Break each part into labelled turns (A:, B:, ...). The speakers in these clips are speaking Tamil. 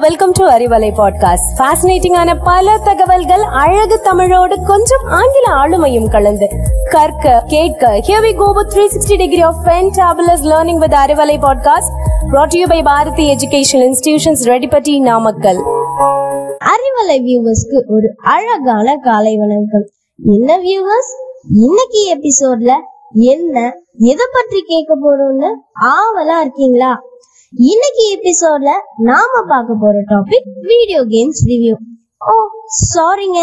A: வெல்கம் டு அறிவலை பாட்காஸ்ட் ஃபேசினேட்டிங்கான பல தகவல்கள் அழகு தமிழோடு கொஞ்சம் ஆங்கில ஆளுமையும் கலந்து. கற்க கேட்க here we go with 360 degree of fantabulous learning with Arivalai podcast brought to you by Bharathi education institutions Reddipatti Namakkal
B: Arivalai வியூவர்ஸ்க்கு ஒரு அழகான காலை வணக்கம். என்ன வியூவர்ஸ் இன்னைக்கு எபிசோட்ல என்ன எதை பற்றி கேட்க போறோம்னு ஆவலா இருக்கீங்களா? இன்னைக்கு எபிசோட்ல நாம பார்க்க போற டாபிக் வீடியோ கேம்ஸ் ரிவ்யூ ஓ சாரிங்க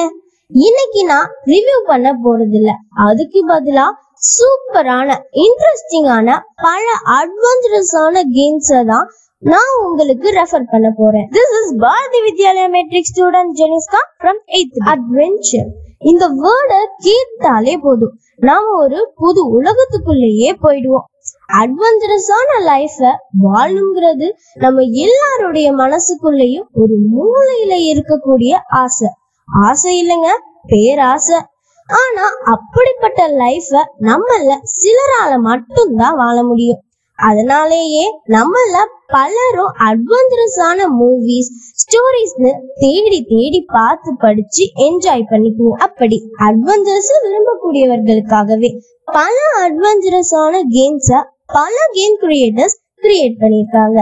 B: இன்னைக்கு நான் ரிவ்யூ பண்ண போறது இல்ல அதுக்கு பதிலா சூப்பரான இன்ட்ரெஸ்டிங்கான பல அட்வென்ச்சரஸான கேம்ஸ் தான் நான் உங்களுக்கு ரெஃபர் பண்ண போறேன். This is Bharathi Vidyalaya matric student Jeniska from eighth adventure இந்த வேர்டை கேட்டாலே போதும். நாம ஒரு புது உலகத்துக்குள்ளேயே போயிடுவோம். அட்வென்ச்சரஸான லைஃப வாழணுங்கிறது நம்ம எல்லாருடைய மனசுக்குள்ளேயும் ஒரு மூலையில இருக்கக்கூடிய ஆசை. ஆசை இல்லைங்க பேராசை. ஆனா அப்படிப்பட்ட லைஃப நம்மள சிலரால மட்டும்தான் வாழ முடியும். அதனாலேயே நம்மள பலரும் அட்வென்ச்சரஸான மூவிஸ் ஸ்டோரிஸ்னு தேடி தேடி பார்த்து படிச்சு என்ஜாய் பண்ணிக்குவோம். அப்படி அட்வென்ச்சர்ஸ் விரும்பக்கூடியவர்களுக்காகவே பல அட்வென்ச்சரஸான கேம்ஸ பல கேம் கிரியேட்டர்ஸ் கிரியேட் பண்ணியிருக்காங்க.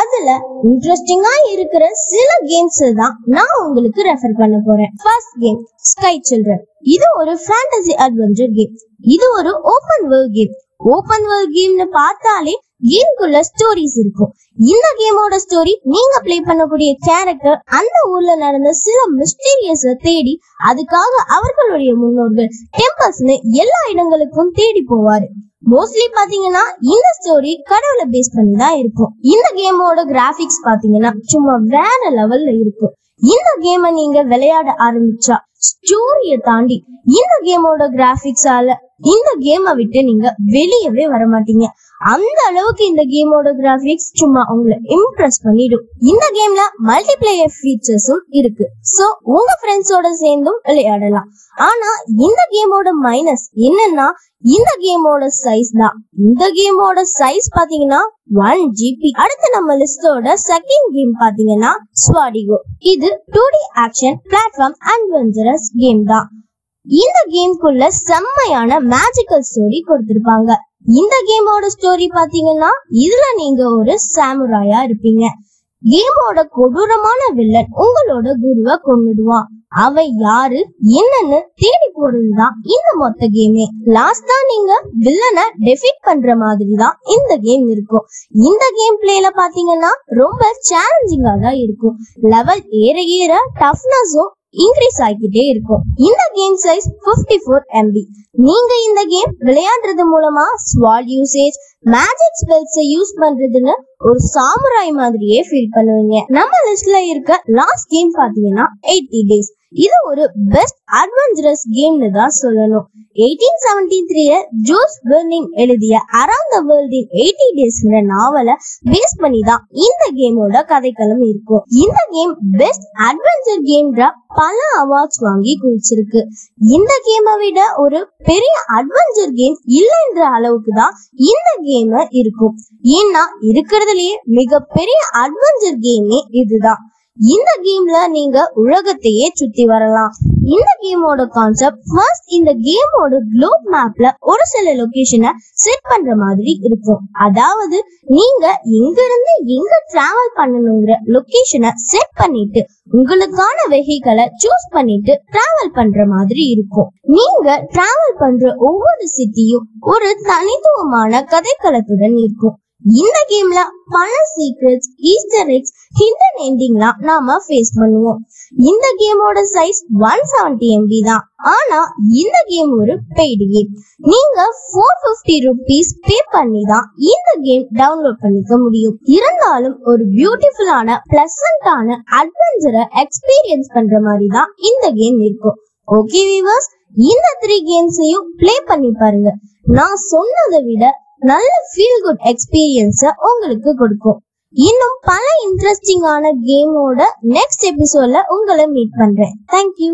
B: அதுல இன்ட்ரெஸ்டிங்கா இருக்கிற சில கேம்ஸ் தான் நான் உங்களுக்கு ரெஃபர் பண்ண போறேன். ஃபர்ஸ்ட் கேம் ஸ்கை சில்ட்ரன் இது ஒரு ஃபேண்டசி அட்வென்ச்சர் கேம் இது ஒரு open world game open world கேம்னு பார்த்தாலே கேம்குள்ள ஸ்டோரிஸ் இருக்கும். இந்த கேமோட ஸ்டோரி நீங்க பிளே பண்ணக்கூடிய கேரக்டர் அந்த ஊர்ல நடந்த சில மிஸ்டீரியஸ தேடி அதுக்காக அவர்களுடைய முன்னோர்கள் டெம்பிள்ஸ்னு எல்லா இடங்களுக்கும் தேடி போவாரு. மோஸ்ட்லி பாத்தீங்கன்னா இந்த ஸ்டோரி கடவுளை பேஸ் பண்ணி தான் இருக்கும். இந்த கேமோட கிராபிக்ஸ் பாத்தீங்கன்னா சும்மா வேற லெவல்ல இருக்கும். இந்த கேமை நீங்க விளையாட ஆரம்பிச்சா ஸ்டோரிய தாண்டி இந்த கேமோட கிராபிக்ஸால இந்த கேமை விட்டு நீங்க வெளியவே வர மாட்டீங்க அந்த அளவுக்கு இந்த கேமோட கிராபிக்ஸ் சும்மா உங்களை இம்ப்ரெஸ் பண்ணிடும். இந்த கேம்ல மல்டிபிளேயர் ஃபீச்சர்ஸும் இருக்கு. சோ உங்க ஃப்ரெண்ட்ஸோட சேர்ந்தும் விளையாடலாம். ஆனா இந்த கேமோட மைனஸ் என்னன்னா இந்த கேமோட சைஸ் தான். இந்த கேமோட சைஸ் பாத்தீங்கன்னா ஒன் ஜிபி அடுத்து நம்ம லிஸ்டோட செகண்ட் கேம் பாத்தீங்கன்னா ஸ்வாடிகோ இது two D action platform adventurous game தான். இந்த கேம்குள்ள செம்மையான மேஜிக்கல் ஸ்டோரி கொடுத்திருப்பாங்க. இந்த கேமோட ஸ்டோரி பாத்தீங்கன்னா இதுல நீங்க ஒரு சாமுராயா இருப்பீங்க. கேமோட கொடூரமான வில்லன் உங்களோட குருவை கொண்டுடுவான் அவ யாரு என்னன்னு தேடி போறதுதான் இந்த மொத்த கேமே லாஸ்டா நீங்க வில்லனை டெஃபிட் பண்ற மாதிரி தான் இந்த கேம் இருக்கும். இந்த கேம் பிளேல பாத்தீங்கன்னா ரொம்ப சேலஞ்சிங்கா தான் இருக்கும். லெவல் ஏற ஏற டஃப்னஸும் இன்க்ரீஸ் ஆகிட்டே இருக்கும். இந்த கேம் சைஸ் 54 ஃபோர் எம்பி நீங்க இந்த கேம் விளையாடுறது மூலமா sword usage magic spells use பண்றதுன்னு ஒரு சாமுராய் மாதிரியே ஃபீல் பண்ணுவீங்க. நம்ம லிஸ்ட்ல இருக்க லாஸ்ட் கேம் பாத்தீங்கன்னா எயிட்டி டேஸ் இது ஒரு பெஸ்ட் அட்வென்ச்சரஸ் கேம்னு தான் சொல்லணும். எயிட்டீன் செவன்டி த்ரீல ஜோஸ் வெர்னிங் எழுதிய around the world in eighty டேஸ்ங்கிற நாவலை பேஸ் பண்ணி தான் இந்த கேமோட கதைக்களம் இருக்கும். இந்த கேம் பெஸ்ட் அட்வென்ச்சர் கேம்ன்ற பல அவார்ட்ஸ் வாங்கி குவிச்சிருக்கு. இந்த கேமை விட ஒரு பெரிய அட்வென்ச்சர் கேம் இல்லைன்ற அளவுக்கு தான் இந்த கேம் இருக்கும். ஏன்னா இருக்கிறதுலயே மிகப்பெரிய அட்வென்ச்சர் கேமே இதுதான். இந்த கேம்ல நீங்க உலகத்தையே சுத்தி வரலாம். இந்த கேமோட கான்செப்ட் ஃபர்ஸ்ட் இந்த கேமோட குளோப் மேப்ல ஒரு சில லொகேஷனை செட் பண்ற மாதிரி இருக்கும். அதாவது நீங்க எங்க இருந்து எங்க டிராவல் பண்ணணுங்கிற லொகேஷனை செட் பண்ணிட்டு உங்களுக்கான வெஹிக்கலை சூஸ் பண்ணிட்டு டிராவல் பண்ற மாதிரி இருக்கும். நீங்க டிராவல் பண்ற ஒவ்வொரு சிட்டியும் ஒரு தனித்துவமான கதைக்களத்துடன் இருக்கும். இந்த கேம்ல பல சீக்ரெட்ஸ் ஈஸ்டர் எக்ஸ் ஹிண்டன் எண்டிங்லாம் நாம ஃபேஸ் பண்ணுவோம். இந்த கேமோட சைஸ் ஒன் செவன்டி எம்பி தான். ஆனா இந்த கேம் ஒரு பெய்டு கேம் நீங்க ஃபோர் ஃபிஃப்டி ருபீஸ் பே பண்ணி தான் இந்த கேம் டவுன்லோட் பண்ணிக்க முடியும். இருந்தாலும் ஒரு பியூட்டிஃபுல்லான பிளசண்டான அட்வென்ச்சரை எக்ஸ்பீரியன்ஸ் பண்ற மாதிரி தான் இந்த கேம் இருக்கும். ஓகே வீவர்ஸ் இந்த த்ரீ கேம்ஸையும் ப்ளே பண்ணி பாருங்க. நான் சொன்னதை விட நல்ல ஃபீல் குட் எக்ஸ்பீரியன்ஸ உங்களுக்கு கொடுக்கும். இன்னும் பல இன்ட்ரெஸ்டிங்கான கேமோட நெக்ஸ்ட் எபிசோட்ல உங்களை மீட் பண்றேன். தேங்க்யூ